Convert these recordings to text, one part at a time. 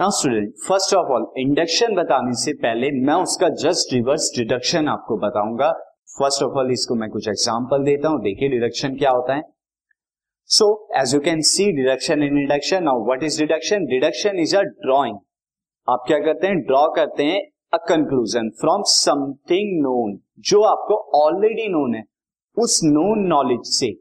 Now student first of all induction बताने से पहले मैं उसका जस्ट रिवर्स डिडक्शन आपको बताऊँगा। फ़र्स्ट ऑफ़ ऑल इसको मैं कुछ एग्जांपल देता हूँ। देखिए डिडक्शन क्या होता है। So as you can see deduction in induction now what is deduction deduction is a drawing आप क्या करते हैं? ड्रॉ करते हैं a conclusion from something known जो आपको ऑलरेडी नोन है। उस नोन नॉलेज से।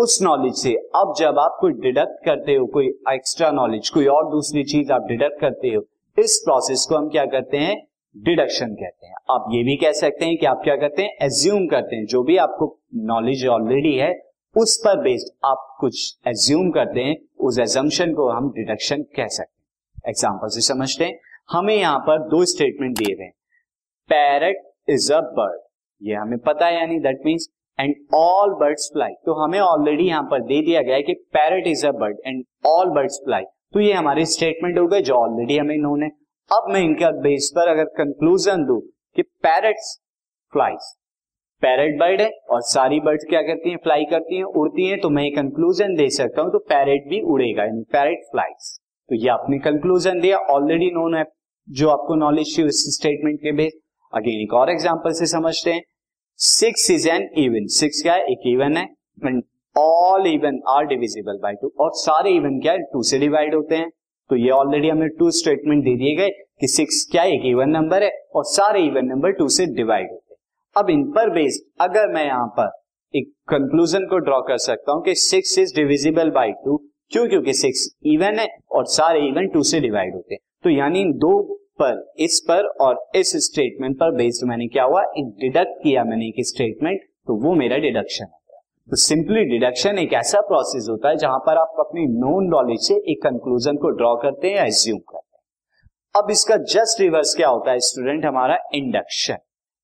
उस नॉलेज से। अब जब आप कोई डिडक्ट करते हो, कोई एक्स्ट्रा नॉलेज कोई और दूसरी चीज़ आप डिडक्ट करते हो, इस प्रोसेस को हम क्या करते हैं? डिडक्शन कहते हैं। आप ये भी कह सकते हैं कि आप क्या करते हैं? एज्यूम करते हैं। जो भी आपको नॉलेज ऑलरेडी है, उस पर बेस्ड आप कुछ एज्यूम करते हैं, उस एजम्पन को हम डिडक्शन कह सकते हैं। एग्ज़ाम्पल से समझते हैं। हमें यहाँ पर दो स्टेटमेंट दिए गए पैरट इज़ अ बर्ड ये हमें पता है यानी that means and all birds fly तो हमें ऑलरेडी यहाँ पर दे दिया गया है कि parrot is a bird and all birds fly तो ये हमारे स्टेटमेंट हो गए जो ऑलरेडी हमें नोन है अब मैं इनका बेस पर अगर कंक्लूजन दू कि पैरट्स फ्लाइज पैरट बर्ड है और सारी बर्ड्स क्या करती हैं? फ्लाई करती हैं, उड़ती हैं तो मैं एक कंक्लूजन दे सकता हूँ तो पैरट भी उड़ेगा, यानी पैरट फ्लाइज तो ये आपने कंक्लूजन दिया ऑलरेडी नोन है जो आपको नॉलेज थी उस स्टेटमेंट के बेस अगेन एक और एग्जांपल से समझते हैं। Six is an even six क्या है? एक इवन है. And all even are divisible by two और सारे इवन क्या है? टू से डिवाइड होते हैं. तो ये ऑलरेडी हमें टू स्टेटमेंट दे दिए गए कि सिक्स क्या एक इवन नंबर है. और सारे इवन नंबर टू से डिवाइड होते हैं. अब इन पर बेस्ड अगर मैं यहाँ पर एक कंक्लूजन को ड्रॉ कर सकता हूँ कि six is divisible by two क्यों? क्योंकि सिक्स इवन है और सारे इवन टू से डिवाइड होते हैं. तो यानी दो पर, इस पर और इस स्टेटमेंट पर बेस्ड मैंने क्या हुआ? एक डिडक्ट किया मैंने एक स्टेटमेंट तो वो मेरा डिडक्शन हो तो सिंपली डिडक्शन एक ऐसा प्रोसेस होता है जहाँ पर आप अपनी नोन नॉलेज से एक कंक्लूजन को ड्रॉ करते हैं या एज्यूम करते हैं। अब इसका जस्ट रिवर्स क्या होता है स्टूडेंट हमारा इंडक्शन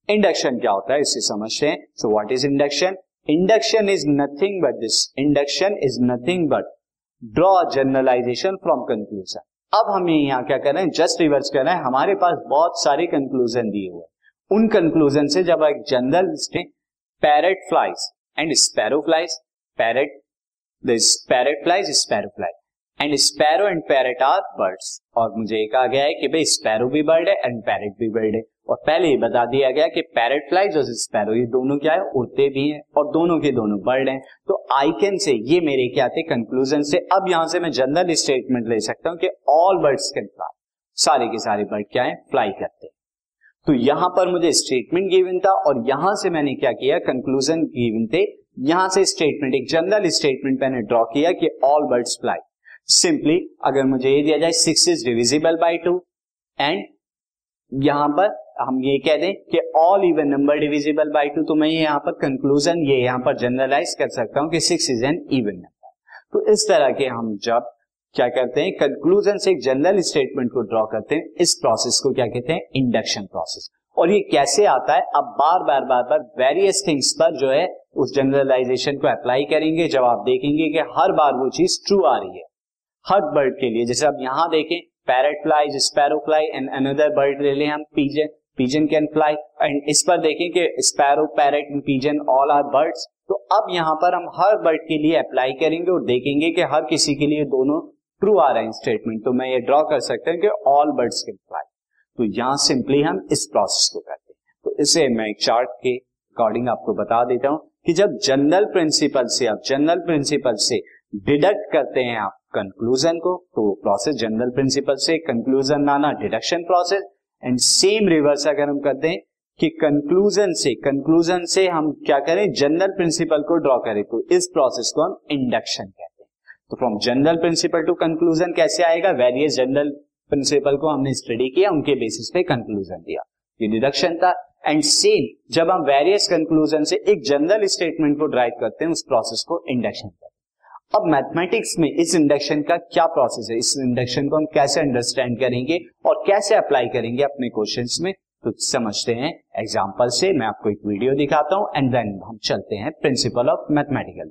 इंडक्शन क्या होता है? इसे समझते हैं। So what is induction induction is nothing but this induction is nothing but draw generalization from conclusion अब हमें यहाँ क्या कर रहे हैं? जस्ट रिवर्स कर रहे हैं। हमारे पास बहुत सारे कंक्लूजन दिए हुए उन कंक्लूजन से जब एक general parrot flies and sparrow flies parrot parrot flies sparrow flies and sparrow and parrot are birds और मुझे एक आ गया है कि भाई स्पैरो भी बर्ड है एंड पैरेट भी बर्ड है। और पहले ही बता दिया गया कि पैरेट फ्लाइज और स्पैरो ये दोनों क्या है? उड़ते भी हैं और दोनों के दोनों बर्ड हैं। तो आई कैन से ये मेरे क्या थे? कंक्लूजन से। अब यहाँ से मैं जनरल स्टेटमेंट ले सकता हूँ कि ऑल बर्ड्स कैन फ्लाई सारे के सारे बर्ड क्या है? फ्लाई करते हैं। तो यहाँ पर मुझे स्टेटमेंट गिवन था और यहाँ से मैंने क्या किया? कंक्लूजन गिवन थे। यहाँ से स्टेटमेंट एक जनरल स्टेटमेंट मैंने ड्रॉ किया कि ऑल बर्ड्स फ्लाई सिंपली अगर मुझे ये दिया जाए six is divisible by two and यहाँ पर हम ये कह दें कि all even number divisible by two तो मैं यहाँ पर कंक्लूजन ये यहाँ पर जनरलाइज कर सकता हूँ कि six is an even number तो इस तरह के हम जब क्या करते हैं कंक्लूजन से एक जनरल स्टेटमेंट को ड्रॉ करते हैं, इस प्रोसेस को क्या कहते हैं इंडक्शन प्रोसेस और ये कैसे आता है, अब बार बार बार बार वेरियस थिंग्स पर जो है, उस जनरलाइजेशन को अप्लाई करेंगे, जब आप देखेंगे कि हर बार वो चीज़ ट्रू आ रही है। हर बर्ड के लिए, जैसे आप यहाँ देखें parrot fly sparrow fly and another bird ले लें हम pigeon pigeon can fly and इस पर देखें कि sparrow parrot and pigeon all are birds तो अब यहाँ पर हम हर बर्ड के लिए अप्लाई करेंगे और देखेंगे कि हर किसी के लिए दोनों ट्रू आ रहे हैं स्टेटमेंट तो मैं ये ड्रॉ कर सकते हैं कि ऑल बर्ड्स कैन फ्लाई तो यहाँ सिंपली हम इस प्रोसेस को करते हैं। तो इसे मैं एक चार्ट के अकॉर्डिंग आपको बता देता हूँ कि जब जनरल प्रिंसिपल से आप जनरल प्रिंसिपल से डिडक्ट करते हैं आप कंक्लूजन को तो प्रोसेस जनरल प्रिंसिपल से कंक्लूजन लाना deduction process and same reverse अगर हम करते हैं कि कंक्लूजन से कंक्लूजन से हम क्या करें? जनरल प्रिंसिपल को ड्रॉ करें। तो इस प्रोसेस को हम इंडक्शन कहते हैं। तो from general principle to conclusion कैसे आएगा? वेरियस जनरल प्रिंसिपल को हमने स्टडी किया, उनके बेसिस पे कंक्लूजन दिया। ये डिडक्शन था। एंड सेम जब हम वेरियस कंक्लूजन से एक जनरल स्टेटमेंट को ड्राइव करते हैं, उस प्रोसेस को इंडक्शन कहते हैं। अब मैथमेटिक्स में इस इंडक्शन का क्या प्रोसेस है? इस इंडक्शन को हम कैसे अंडरस्टैंड करेंगे और कैसे अप्लाई करेंगे अपने क्वेश्चंस में? तो समझते हैं एग्जांपल से। मैं आपको एक वीडियो दिखाता हूँ एंड देन हम चलते हैं principle of mathematical